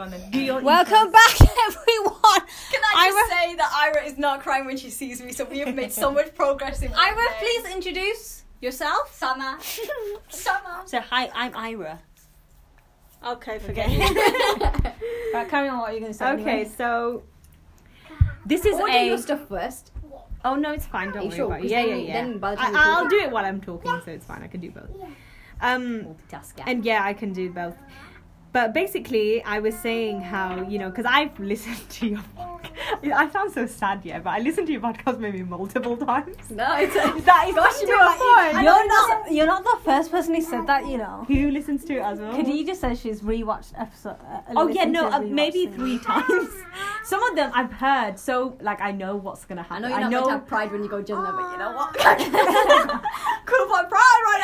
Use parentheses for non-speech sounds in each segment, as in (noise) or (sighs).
Go on then. Do your Welcome intros. back, (laughs) everyone. Can I just Ira- say that Ira is not crying when she sees me, so we have made so much progress in one Ira, day. please introduce yourself. Summer. (laughs) Summer. So hi, I'm Ira. Okay, forget it. (laughs) right, carry on. What are you going to say? Okay, anyway? so this is Order a. your stuff first. Oh no, it's fine. Don't Are you worry sure? about it. Yeah, then yeah, we- yeah. then by the I, time we I'll talk- do it while I'm talking, so it's fine. I can do both. Um, and yeah, I can do both. But basically, I was saying how you know because I've (laughs) listened to your. podcast. I sound so sad, yeah, but I listened to your podcast maybe multiple times. no, it's (laughs) a, That is Gosh, to you a were like- point. You're not. You're not the first person who said that. You know. Who listens to it as well? Khadija says she's rewatched episode. Uh, Oh yeah, no, uh, maybe things. three times. (laughs) Some of them I've heard, so like I know what's gonna happen. I know you're not meant to have pride when you go Jannah, but you know what? Cool my pride right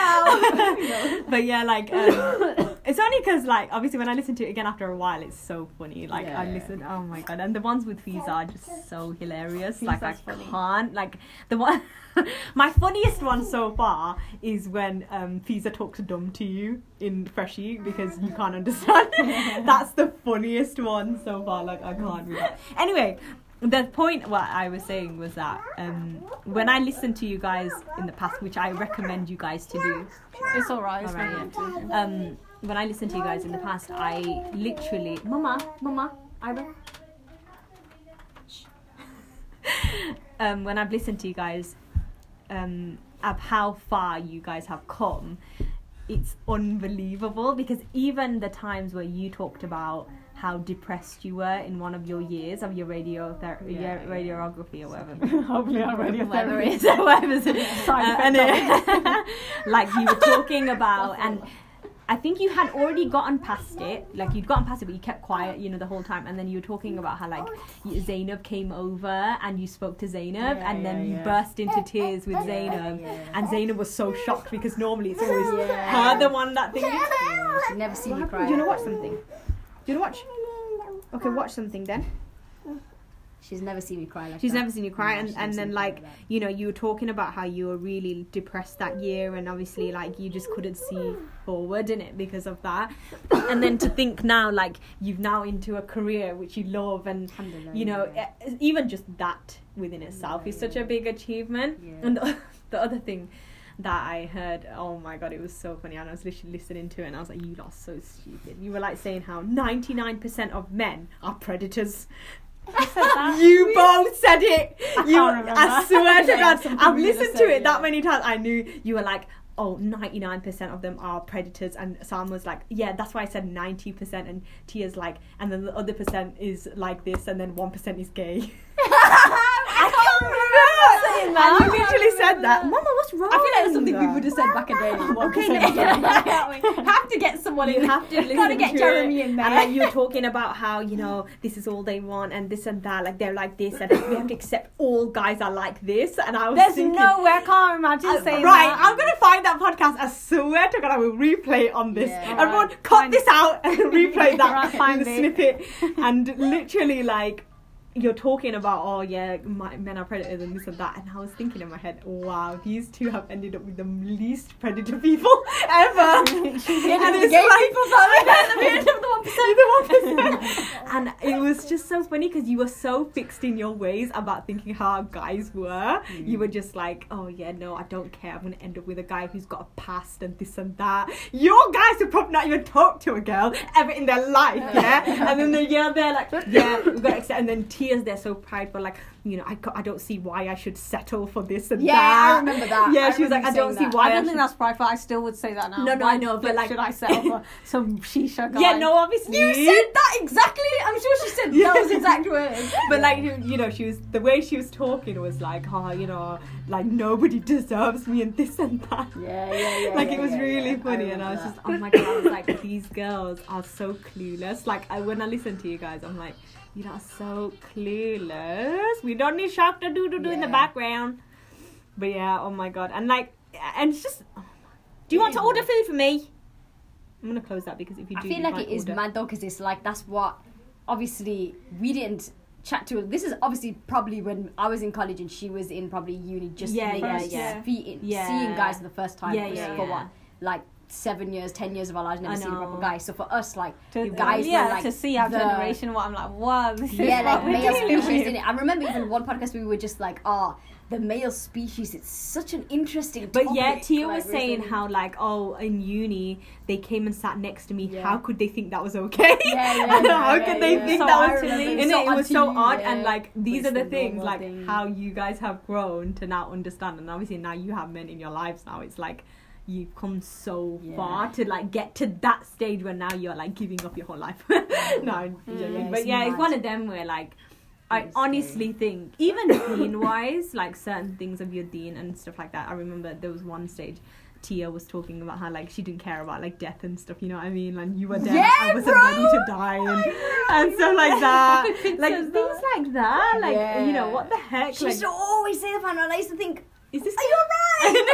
now. but yeah, like um, it's only because like obviously when I listen to it again after a while, it's so funny. Like I listen, oh my god, and the ones with Fiza are just so hilarious. like I funny. can't like the one. (laughs) my funniest one so far is when um, Fiza talks dumb to you in Freshie because you can't understand. (laughs) That's the funniest one so far. Like I can't read that. Anyway, the point what I was saying was that um, when I listen to you guys in the past, which I recommend you guys to do, It's alright. It's Alright, um, when I listen to you guys in the past, I literally, Mama, Mama, Ira. (laughs) Um, when I've listened to you guys, um, of how far you guys have come, it's unbelievable because even the times where you talked about how depressed you were in one of your years of your radio ther- Yeah, your radiography or whatever. (laughs) Hopefully, I'm ready. (laughs) whatever it is. (laughs) Uh, and it- like you were talking about, and I think you had already gotten past it. Like you'd gotten past it, but you kept quiet, you know, the whole time. And then you were talking about how like y- Zainab came over and you spoke to Zainab, Yeah, and then yeah, you yeah. burst into tears with Zainab. And Zainab was so shocked because normally it's always her the one that thinks. Yeah, she'd never see What me cry. Do you want to watch something? Do you want to watch? Okay, watch something then. She's never seen me cry like She's that. never seen you cry, No, and, and then like like you know you were talking about how you were really depressed that year, and obviously like you just couldn't see forward in it because of that. and then to think now like you've now into a career which you love, and you know yeah. even just that within itself is such a big achievement. Yeah. And the, (laughs) the other thing that I heard, oh my god, it was so funny, and I was literally listening to it, and I was like, you lot are so stupid. You were like saying how ninety nine percent of men are predators. (laughs) You both said it. you, can't. I (laughs) swear to God, I've listened to it that many times. I knew you were like, oh, 99% of them are predators. And Sam was like, yeah, that's why I said 90%. And Tia's like, and then the other percent is like this, and then 1% is gay. (laughs) I can't that. And you literally said that. Mama, what's wrong? I feel like it's something we would have said back in the day. Okay, (laughs) have to get someone you in. have to listen Gotta get to Jeremy it. in there. And like you're talking about how you know this is all they want and this and that. Like they're like this, and we have to accept all guys are like this. And I was like, There's thinking, no way I can't imagine uh, saying right, that. I'm gonna find that podcast. I swear to God, I will replay it on this. Yeah. Everyone, Alright, cut find this out and (laughs) replay (laughs) that Right, in the it. snippet. And literally, like. You're talking about oh yeah, my, men are predators and this and that, and I was thinking in my head, wow, these two have ended up with the least predator people (laughs) ever. (laughs) and it's gay like, people, sorry, at the the one (laughs) the percent. and it was just so funny because you were so fixed in your ways about thinking how guys were. Mm. You were just like, oh yeah, no, I don't care. I'm gonna end up with a guy who's got a past and this and that. Your guys have probably not even talked to a girl ever in their life, yeah. and then they're yeah, they're like, yeah, we've got to accept. And then tears, they're so prideful, like, you know, I, I don't see why I should settle for this and Yeah, that. I remember that. Yeah, I she was like, I don't saying see why I don't should think that's prideful. I still would say that now. No, no, Why I know, but like- should I settle for (laughs) some shisha guy? Yeah, no, obviously. You said that exactly. I'm sure she said Yeah. those exact (laughs) words. But like you know, she was the way she was talking was like, oh, you know, like nobody deserves me and this and that. Yeah, yeah, yeah. (laughs) like yeah, it was yeah, really yeah. funny, and I was just, oh my god, I was like, these girls are so clueless. Like I, when I listen to you guys, I'm like, you are so clueless. We don't need shock to do do do in the background. But yeah, oh my god, and like, and it's just, oh do you want to order food for me? I'm gonna close that because if you I do, feel like it is order. mad though because it's like that's what obviously we didn't chat to. This is obviously probably when I was in college and she was in probably uni just Yeah, yeah, yeah. feet- Yeah. seeing guys for the first time Yeah, for, yeah, for yeah. what like seven years, ten years of our lives never seen a proper guy. So for us, like To, guys, yeah, were, like to see our the- generation, what I'm like, wow, this is yeah, what like we're male species in it. I remember even one podcast we were just like, oh, the male species. It's such an interesting. But yeah. Tia Like, was saying how like, oh, in uni they came and sat next to me. Yeah. How could they think that was okay? Yeah, yeah, (laughs) yeah, how could they think So that was remember innit? it It was so odd to so you, odd, yeah. and like these are the the things like thing. how you guys have grown to now understand, and obviously now you have men in your lives now. It's like you've come so Yeah. far to like get to that stage where now you're like giving up your whole life. (laughs) no, I'm mm. joking. Yeah, but yeah, it's one of them where like. I honestly think, even deen wise, like certain things of your deen and stuff like that. I remember there was one stage Tia was talking about how like she didn't care about like death and stuff, you know what I mean? Like you were dead, Yeah, I wasn't bro! ready to die and, and stuff like that. (laughs) like things like that. Like you know, what the heck? She like, used to always say that, and I used to think, is this "Are you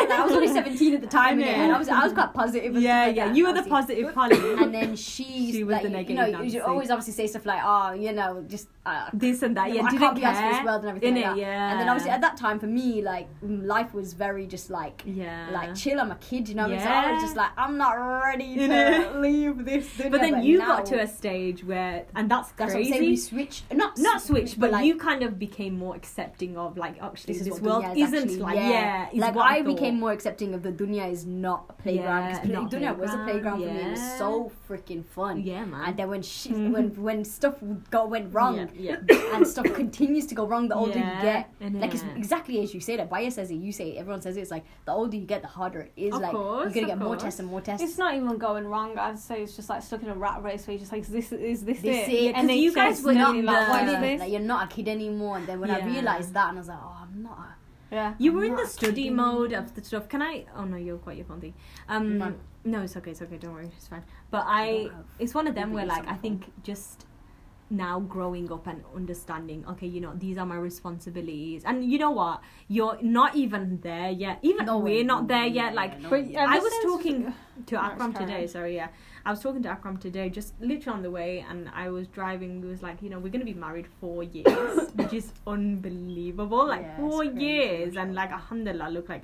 (laughs) alright?" I was only seventeen at the time, innit? and I was I was quite positive. Yeah, like yeah. that, You were the positive Polly. And then she, She was like, the You know, you always obviously say stuff like, "Oh, you know, just uh, this and that. you Yeah, I didn't can't be care. asked for this world and everything like that." Yeah. And then obviously at that time for me, like life was very just like yeah. like chill. I'm a kid, you know. what I mean? So I was Yeah. just like, I'm not ready to (laughs) leave this. Dunya. (laughs) but then you now, got to a stage where, and that's That's what I'm crazy. saying. We switched, not not switch, but, like, you kind of became more accepting of like actually this this, is world is isn't actually, like yeah. yeah, like I, I, became more accepting of the dunya is not a playground Yeah, because not dunya was a playground, for me. It was so freaking fun. Yeah, man. And then when she, (laughs) when when stuff go went wrong, Yeah, (laughs) and stuff continues to go wrong, the older Yeah, you get. and Like it's exactly as you say that. Baya says it, you say it, everyone says it. It's like the older you get, the harder it is. Of like course, you're gonna get more tests and more tests. It's not even going wrong. I'd say it's just like stuck in a rat race where you're just like, is this is this, This it? it, 'cause you guys were in like, the- what is this? like you're not a kid anymore. And then when I realized that, and I was like, oh, I'm not. A, yeah. You were I'm in the study kidding. mode of the stuff. Can I? Oh no, you're quite your phone. Um, Fine. no, it's okay. It's okay. Don't worry. It's fine. But I I, it's one of them where like I think just now growing up and understanding. Okay, you know these are my responsibilities, and you know what? You're not even there yet. Even No we're way. not there Yeah, yet. Like no But I was talking (sighs) to Akram today. on. Sorry, yeah. I was talking to Akram today, just literally on the way, and I was driving. It was like, you know, we're gonna be married four years, (coughs) which is unbelievable. Like Yeah, four years, and mashallah. like alhamdulillah, look like.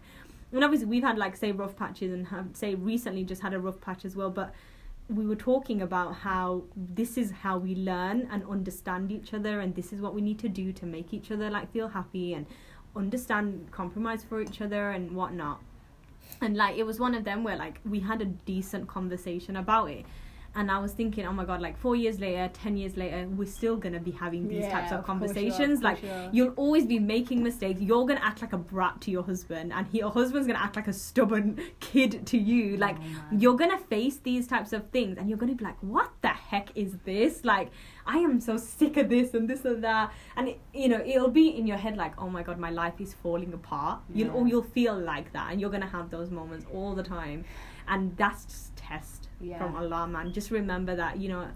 And obviously, we've had like say rough patches, and have, say recently just had a rough patch as well. But we were talking about how this is how we learn and understand each other, and this is what we need to do to make each other like feel happy and understand, compromise for each other and whatnot. And like it was one of them where like we had a decent conversation about it and i was thinking oh my god like four years later ten years later we're still gonna be having these Yeah, types of of course you are, conversations. of like are. you'll always be making mistakes. You're gonna act like a brat to your husband and he, your husband's gonna act like a stubborn (laughs) kid to you. Oh, like Oh, you're gonna face these types of things and you're gonna be like what the heck is this? Like i am so sick of this and this and that. And it, you know it'll be in your head like oh my god my life is falling apart. You'll Yeah. you'll feel like that and you're gonna have those moments all the time. And that's just test Yeah. from allah man just remember that you know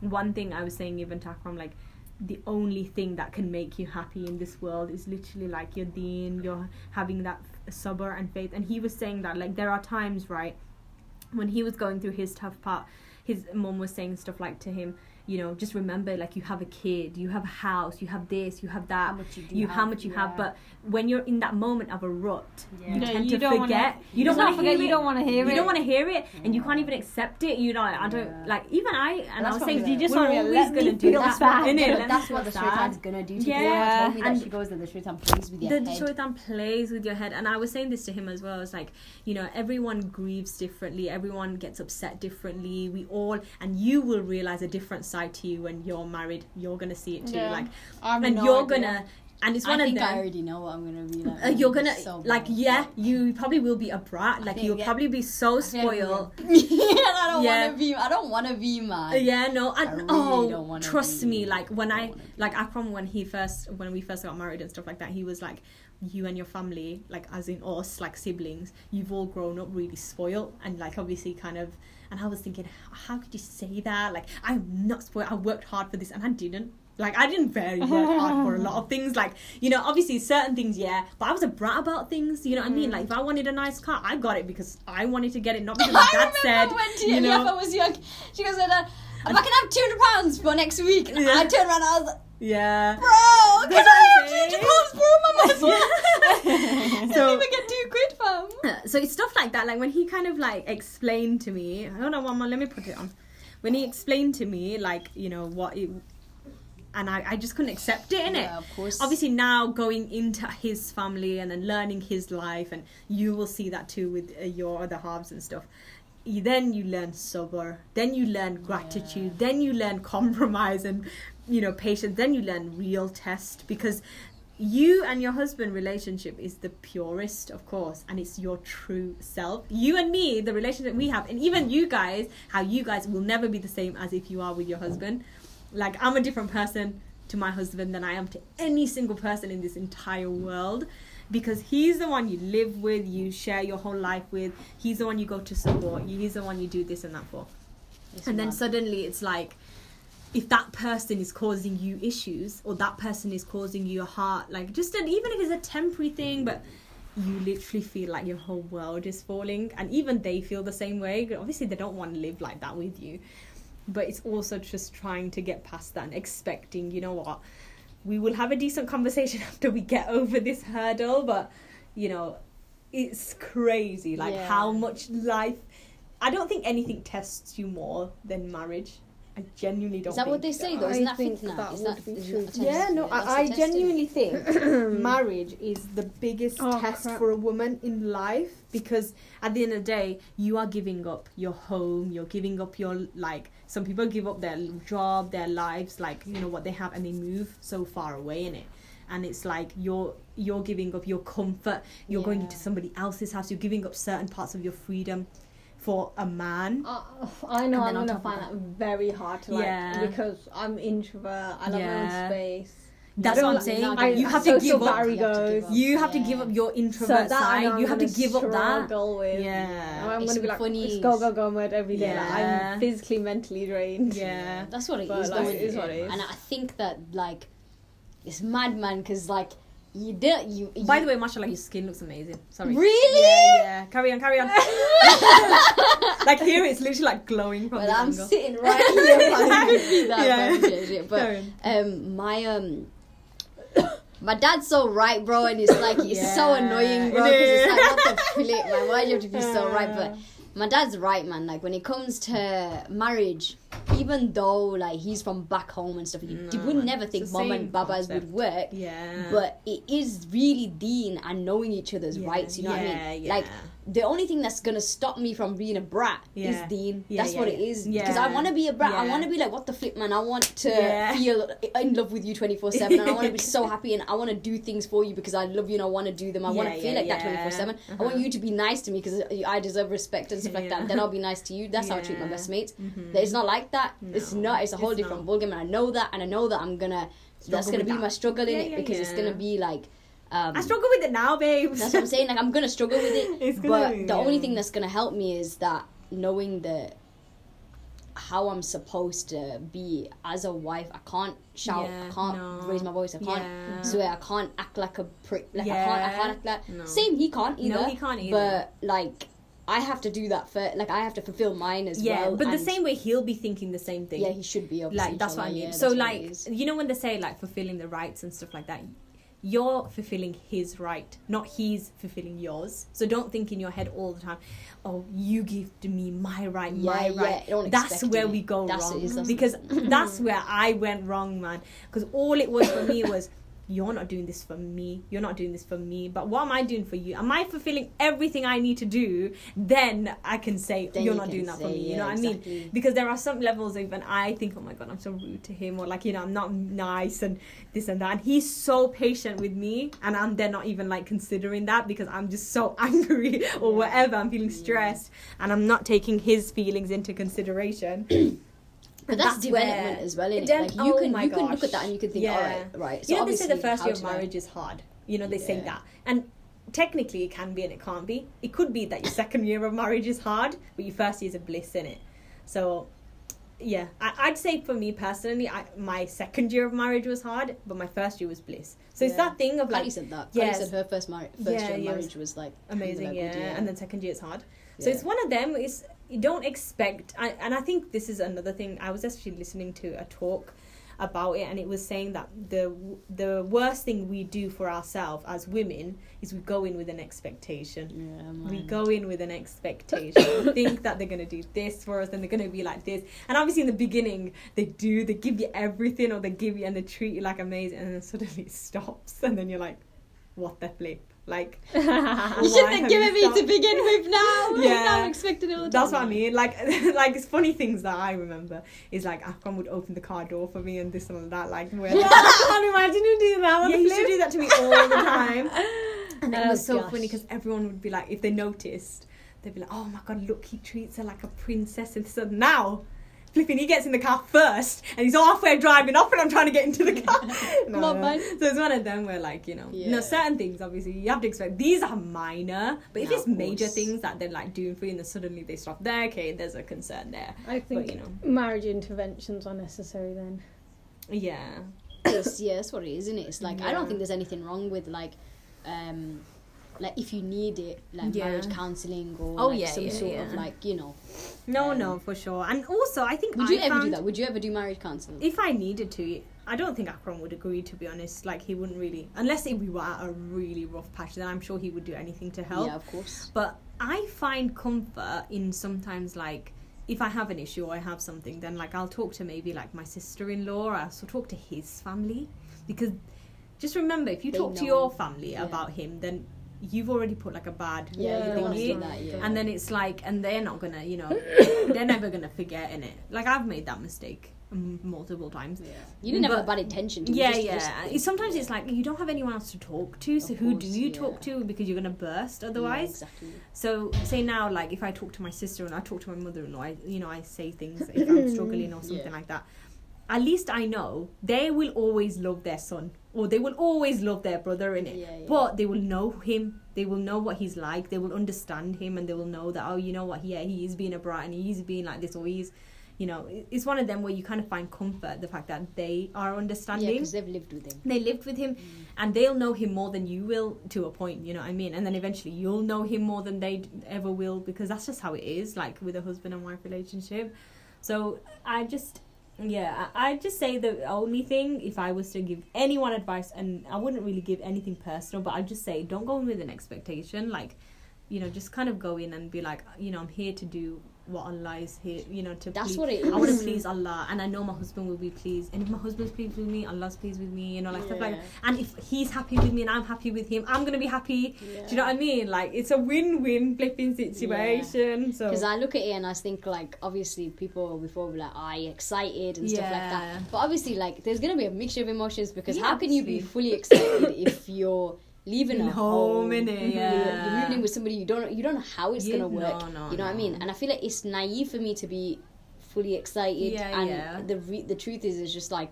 one thing i was saying even to Akram, like the only thing that can make you happy in this world is literally like your deen you're having that sabr and faith and he was saying that like there are times right when he was going through his tough part his mom was saying stuff like to him you know just remember like you have a kid you have a house you have this you have that how much you do you have, how much you have but when you're in that moment of a rut Yeah. you Yeah, tend you to don't wanna- forget you don't want to forget, hear you it don't wanna hear it you don't want to hear it and you can't even accept it you know i don't Yeah. like even i and i was saying You just we're want to always let gonna do feel that bad. innit? Yeah, Let but me that's what the sad. shaitan's gonna do to you. Yeah, Mama told me that and- she goes and the shaitan plays with your the head. shaitan plays with your head and i was saying this to him as well it's like you know everyone grieves differently everyone gets upset differently we all and you will realize a different side to you when you're married you're gonna see it too Yeah. like I have and no you're idea. gonna and it's I one of think them I already know what I'm gonna be like. uh, you're gonna So like bad. yeah you probably will be a brat like you'll yeah. probably be so I spoiled (laughs) I'm I don't Yeah. want to be. I don't want to be man. Uh, yeah no I and really oh don't wanna trust be- me like when I like i don't wanna be. like akram when he first when we first got married and stuff like that he was like you and your family like as in us like siblings you've all grown up really spoiled and like obviously kind of and i was thinking how could you say that like i'm not spoiled i worked hard for this and i didn't like I didn't very work hard for a lot of (laughs) things. Like you know, obviously certain things, yeah. But I was a brat about things. You know what I mean? Mm. Like if I wanted a nice car, I got it because I wanted to get it, not (laughs) because my I dad remember said. when Tia you know, I was young. She goes, uh, "If I can have two hundred pounds for next week," and Yeah. I turned around, and I was like, yeah. "Bro, can I have two hundred pounds for my mum?" (laughs) So- even get two quid, fam. So it's stuff like that. Like when he kind of like explained to me. Hold on one more. Let me put it on. When he explained to me, like you know what, it, and I, I just couldn't accept it, innit? Yeah, of course. Obviously now going into his family and then learning his life, and you will see that too with uh, your other halves and stuff. You, then you learn sabr. Then you learn gratitude. Then you learn (laughs) compromise and you know patience. Then you learn real test because you and your husband relationship is the purest of course and it's your true self. You and me the relationship we have and even you guys how you guys will never be the same as if you are with your husband. Like i'm a different person to my husband than i am to any single person in this entire world because he's the one you live with you share your whole life with he's the one you go to support he's the one you do this and that for. And then suddenly it's like if that person is causing you issues or that person is causing you a heart like just an, even if it's a temporary thing but you literally feel like your whole world is falling and even they feel the same way obviously they don't want to live like that with you but it's also just trying to get past that and expecting you know what we will have a decent conversation (laughs) after we get over this hurdle but you know it's crazy like Yeah. how much life i don't think anything tests you more than marriage i genuinely don't Is that think what they say though? Isn't that think fitna? that Is would that, be is true. test? yeah, no, that's I, I a test, genuinely think (clears throat) marriage is the biggest Oh, test crap. for a woman in life because at the end of the day, you are giving up your home, you're giving up your like. Some people give up their job, their lives, like you know what they have, and they move so far away in it. And it's like you're you're giving up your comfort. You're going into somebody else's house. You're giving up certain parts of your freedom for a man. Uh, I know I'm gonna find that- that very hard to like Yeah. because I'm introvert. I love my own space. That's what I'm don't- saying. I- you have social to give up. You have to give up. You have to give up your introvert that I side. I'm You have to give up that. With. Yeah. I'm It's gonna be like, funny. it's go go go mode every day. Like, Yeah. I'm physically, mentally drained. Yeah. That's what it is. But, though, like, isn't it is what it is. And I think that like it's mad, man, because like you did you. By the way, mashallah, your skin looks amazing. Sorry. really? Yeah, yeah. Carry on, carry on. (laughs) like here, it's literally like glowing from Well, I'm angle. sitting right here. man. I could be that Yeah. yeah, yeah. But um, my um. My dad's so right, bro, and it's like it's so annoying, bro, it because it's like what the flip, man. Why do you have to be so right? But my dad's right, man. Like when it comes to marriage, even though like he's from back home and stuff, you, you No, would never think mom and babas concept. would work. Yeah. But it is really Deen and knowing each other's Yeah, rights. You know what I mean? yeah. Like the only thing that's gonna stop me from being a brat Yeah. is Deen. Yeah, that's yeah, what it yeah. is. Because I want to be a brat. I want to be like, what the flip, man? I want to Yeah. feel in love with you twenty four seven, and I want to be so (laughs) happy, and I want to do things for you because I love you and I want to do them. I want to feel yeah, like that twenty four seven. I want Uh-huh. you to be nice to me because I deserve respect and stuff like that. Then I'll be nice to you. That's how I treat my best mates. Mhm. It's not like that. It's not. It's a whole it's different not. ballgame, and I know that, and I know that I'm gonna. that's gonna be that. my struggle in Yeah, it yeah, because it's gonna be like. Um, I struggle with it now, babe. that's what I'm saying. Like I'm gonna struggle with it, (laughs) It's but be, the only thing that's gonna help me is that knowing that how I'm supposed to be as a wife. I can't shout. Yeah, I can't no. raise my voice. I can't Yeah. swear. I can't act like a prick. Like I can't. I can't act like. No. Same. He can't either. No, he can't either. But like, I have to do that for. Like I have to fulfill mine as yeah, well. but the same way he'll be thinking the same thing. Yeah, he should be. Obviously, like that's what I mean. yeah, so like you know when they say like fulfilling the rights and stuff like that, you're fulfilling his right, not he's fulfilling yours. So don't think in your head all the time, oh you gifted me my right, my Yeah, right. don't that's where it. we go That's wrong because that's where I went wrong, man. Because all it was for me (laughs) was. You're not doing this for me. You're not doing this for me. But what am I doing for you? Am I fulfilling everything I need to do? Then I can say Then you're you not doing that for say, me. You know what I mean? because there are some levels even I think, oh my god, I'm so rude to him, or like you know, I'm not nice and this and that. And he's so patient with me, and I'm then not even like considering that because I'm just so (laughs) angry or whatever. I'm feeling stressed, and I'm not taking his feelings into consideration. (clears throat) But that's, that's where- development as well? Then- Like oh you oh can you can look at that and you can think, Yeah. all right, right. you know, they say the first year of marriage is hard. You know, they say that, and technically it can be and it can't be. It could be that your second year of marriage is hard, but your first year is a bliss in it. So, yeah, I, I'd say for me personally, I, my second year of marriage was hard, but my first year was bliss. So it's that thing of Like you said that. Yes. Said her first mar- first Yeah, year of marriage was like amazing, yeah. and then second year it's hard. So Yeah. it's one of them. Is you don't expect, I, and I think this is another thing. I was actually listening to a talk about it, and it was saying that the the worst thing we do for ourselves as women is we go in with an expectation. Yeah, We go in with an expectation. (coughs) we think that they're gonna do this for us, and they're gonna be like this. And obviously, in the beginning, they do. They give you everything, or they give you and they treat you like amazing, and then suddenly it (laughs) stops, and then you're like, "What the flip?" Like, (laughs) You shouldn't have given you me to begin with now. (laughs) Yeah. Now I'm expecting it all the That's what I mean. Like, (laughs) like it's funny things that I remember is like Akram would open the car door for me and this and that. Like, where I can't imagine you do that. yeah, used to do that to me all the time. And it Oh, was so gosh. funny because everyone would be like, if they noticed, they'd be like, "Oh my god, look, he treats her like a princess." And so now, flipping, he gets in the car first, and he's halfway driving off, and I'm trying to get into the car. No, (laughs) Come on, (laughs) no. man. So it's one of them where, like, you know, you know, certain things obviously you have to expect. These are minor, but if Yeah, it's of major things that they're like doing for you, and then suddenly they stop there, okay, there's a concern there. I think But you know, marriage interventions are necessary then. yeah, yes, yeah, that's what it is, isn't it? It's like I don't think there's anything wrong with like, um, like if you need it, like Yeah. marriage counselling or Oh, like, yeah, some yeah, sort of like you know. no, Um, no, for sure. And also, I think Would I you ever do that? Would you ever do marriage counselling? If I needed to, I don't think Akram would agree. To be honest, like he wouldn't really, unless we were at a really rough patch. Then I'm sure he would do anything to help. Yeah, of course. But I find comfort in sometimes like if I have an issue or I have something, then like I'll talk to maybe like my sister-in-law or I'll also talk to his family because just remember if you They talk to your family Yeah. about him, then you've already put like a bad Yeah, Yeah, you don't want to thingy. that. Yeah. and then it's like and they're not gonna you know (coughs) they're never gonna forget in it like i've made that mistake multiple times yeah. you didn't have a bad intention. To yeah just, yeah just- sometimes it's like you don't have anyone else to talk to so who course, do you yeah. talk to because you're gonna burst Yeah, otherwise exactly. so say now like if i talk to my sister and i talk to my mother-in-law I, you know i say things if i'm struggling or (coughs) something Yeah. like that at least i know they will always love their son or they will always love their brother in it. Yeah, yeah. but they will know him. They will know what he's like. They will understand him and they will know that oh you know what? Yeah he is being a brat and he's being like this or he's you know it's one of them where you kind of find comfort the fact that they are understanding. Yeah, because they've lived with him. they lived with him mm. and they'll know him more than you will to a point you know what i mean? And then eventually you'll know him more than they ever will because that's just how it is like with a husband and wife relationship. So i just yeah i I'd just say the only thing if i was to give anyone advice and i wouldn't really give anything personal but i'd just say don't go in with an expectation. Like you know just kind of go in and be like you know i'm here to do what allah is here you know to That's please- what it I want to please Allah, and I know my husband will be pleased. And if my husband's pleased with me, Allah's pleased with me, you know, like stuff like. That. And if he's happy with me and I'm happy with him, I'm gonna be happy. Do you know what I mean? Like it's a win-win flipping situation. So Because I look at it and I think like obviously people before were like, "Are you excited?" and stuff like that. But obviously, like there's gonna be a mixture of emotions because Yeah, how can you be fully excited if (coughs) you're leaving a home, home, innit? Mm-hmm. You're- Yeah. you're moving with somebody you don't you don't know how it's Yeah, gonna work. no, no, you know what I mean? And I feel like it's naive for me to be fully excited. Yeah, and yeah. the re- the truth is, it's just like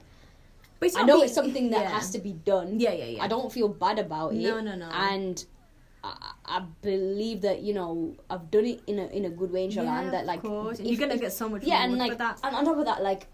it's I know being- it's something that yeah. has to be done. Yeah, yeah, yeah. I don't feel bad about it. No, no, no. And I, I believe that you know I've done it in a in a good way, inshallah, Yeah, and that like if- you're gonna if- get so much yeah, and like that. and on top of that, like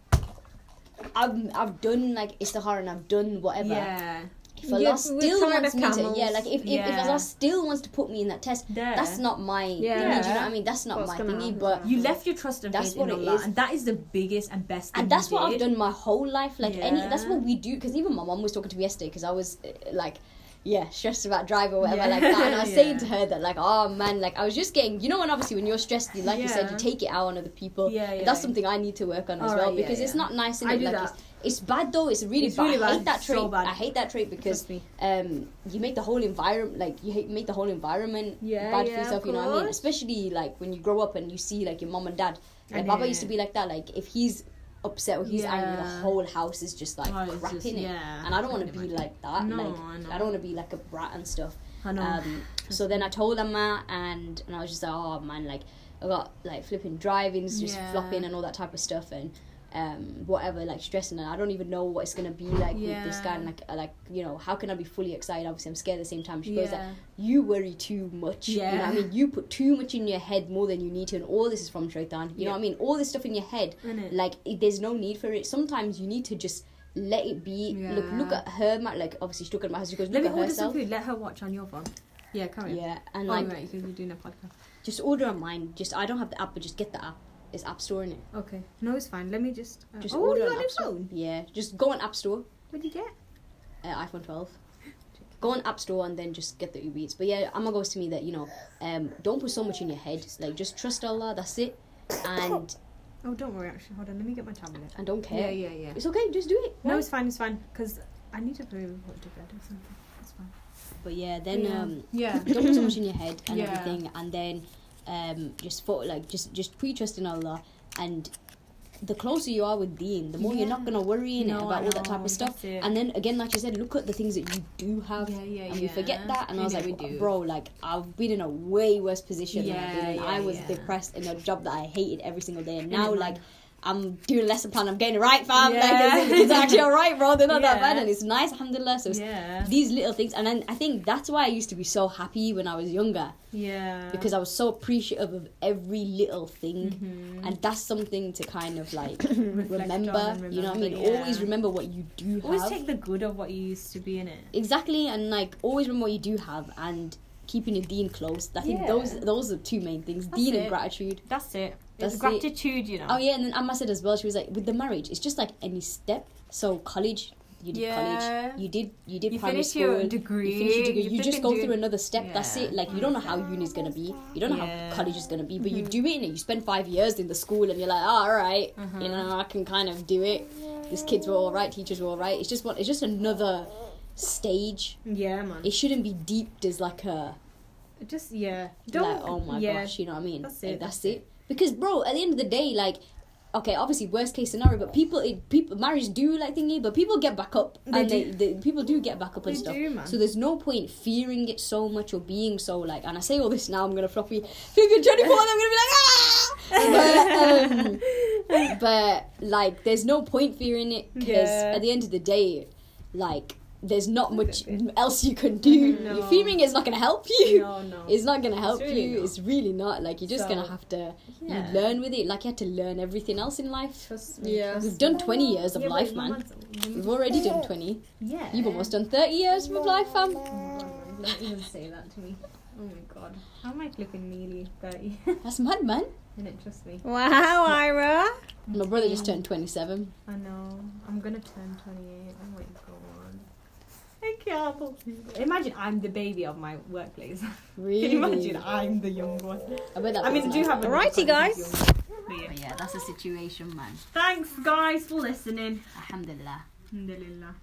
I've I've done like istihara and I've done whatever. yeah, If Allah Yeah, still wants me to, yeah, like if, if, if Yeah. Allah still wants to put me in that test, there. that's not my Yeah. thingy, do you know what I mean? That's not What's my gonna thingy, happen, but you left your trust and That's faith what in it Allah, is. and that is the biggest and best thing. and that's you what I've done my whole life. Like any, that's what we do. Because even my mom was talking to me yesterday because I was uh, like, yeah, stressed about drive or whatever Yeah. like that. And I was saying to her that like, oh man, like I was just getting, you know, when obviously when you're stressed, you, like you said, you take it out on other people. Yeah, And yeah. that's something I need to work on as well yeah, because it's yeah. not nice. I innit? do like, that. It's, bad though. It's really It's bad. really I hate bad. that So trait. bad. I hate that trait because um, you make the whole environment like you hate, make the whole environment Yeah, bad for yourself. You know what I mean? Especially like when you grow up and you see like your mom and dad. Like Baba used to be like that. Like if he's upset or he's angry, the whole house is just like Oh, crap just- in it. yeah, and I don't want to be like that. No, like I know. I don't want to be like a brat and stuff. I know. Um, so then I told Amma, and and I was just like, oh man, like I got like flipping drivings, just Yeah. flopping and all that type of stuff, and um whatever, like stressing, and I don't even know what it's gonna be like with this guy, and like like you know how can I be fully excited? Obviously, I'm scared at the same time. She goes, like, you worry too much. You know I mean? You put too much in your head more than you need to, and all this is from Shaitan. You know what I mean? All this stuff in your head, like it, there's no need for it. Sometimes you need to just let it be. Look, look at her. Like obviously, she's talking about house. She goes, Let me order some herself. food. Let her watch on your phone. Yeah, come on. Yeah, and Oh, like right, because you're doing a podcast. just order on mine. Just I don't have the app, but just get the app. It's App Store in it. Okay. No, it's fine. Let me just. Uh, Just oh, order you got a App Store. phone. Yeah, just go on App Store, What did you get? uh, iPhone 12. Go on App Store and then just get the Uber Eats. But yeah, Amma goes to me that you know, um, don't put so much in your head. Like just trust Allah. That's it, and Oh, don't worry. Actually, hold on. Let me get my tablet. and don't care. Yeah, yeah, yeah. It's okay. Just do it. No, it's fine. It's fine. Cause I need to probably report to bed or something. It's fine. But yeah, then Yeah. um, Yeah. don't put so much in your head and (coughs) Yeah. everything, and then um, just for like just just pre trust in Allah, and the closer you are with Deen, the more you're not gonna worry No, about I all that type of stuff. And then again, like you said, look at the things that you do have. Yeah, yeah, and we forget that, and I was like, we do. bro, like I've been in a way worse position. than I've Yeah, been in. yeah, I was yeah. depressed in a job that I hated every single day, and now like I'm doing a lesson plan. I'm getting it right, fam. Like, Yeah. it's, it's actually alright, bro. They're not that bad, and it's nice, alhamdulillah. So it's Yeah. these little things, and then I think that's why I used to be so happy when I was younger Yeah. because I was so appreciative of every little thing, Mhm. and that's something to kind of like (coughs) Reflect remember, You know what I mean? yeah. Always remember what you do Always have. take the good of what you used to be in it. exactly, and like always remember what you do have, and keeping your deen close. I think Yeah. those those are two main things: That's deen and gratitude. That's it. That's it's it. gratitude, you know. Oh yeah, and then Amma said as well. She was like, with the marriage, it's just like any step. So college. You did Yeah. college. You did. You did You primary finish school. your You degree. finish your degree. You, you just go do- through another step. That's it. Like you don't know how uni is gonna be. You don't know Yeah. Mm-hmm. how college is gonna be. But you do it, and you spend five years in the school, and you're like, oh, all right, Uh-huh. you know, I can kind of do it. These kids were all right. Teachers were all right. It's just one. It's just another stage. Yeah, man. It shouldn't be deeped as like a just yeah. Don't. Like oh my yeah. gosh, you know what I mean? That's it, that's it. Because bro, at the end of the day, like. Okay, obviously worst case scenario, but people, it, people, marriage do like thingy, but people get back up, They and do. They, they, people do get back up and They stuff. do. So there's no point fearing it so much or being so like. And I say all this now, I'm gonna floppy. Figure 24, I'm gonna be like ah. But, um, (laughs) but like, there's no point fearing it because Yeah. at the end of the day, like, there's not much else you can do. (laughs) No. Your fearing is not gonna help you. no, no. (laughs) It's not gonna help really you. not. It's really not. Like you're just So, gonna have to yeah. you learn with it. Like you had to learn everything else in life. Trust me. Yeah. We've done 20 years of Yeah, life, man. man's- We've already done 20. Yeah. You've almost done 30 years of life, fam. My God, man, Don't even say that to me. Oh my god. How am I flipping nearly 30? (laughs) That's mad, man. Innit, trust me. Wow, Ira. My brother just turned 27. I know. I'm gonna turn 28. Oh my god. I can't believe it. Imagine I'm the baby of my workplace. (laughs) Really? Can you imagine I'm the young one? I bet that I mean, do nice. have a Alrighty, guys. But oh, yeah, that's the situation, man. Thanks, guys, for listening. Alhamdulillah. Alhamdulillah.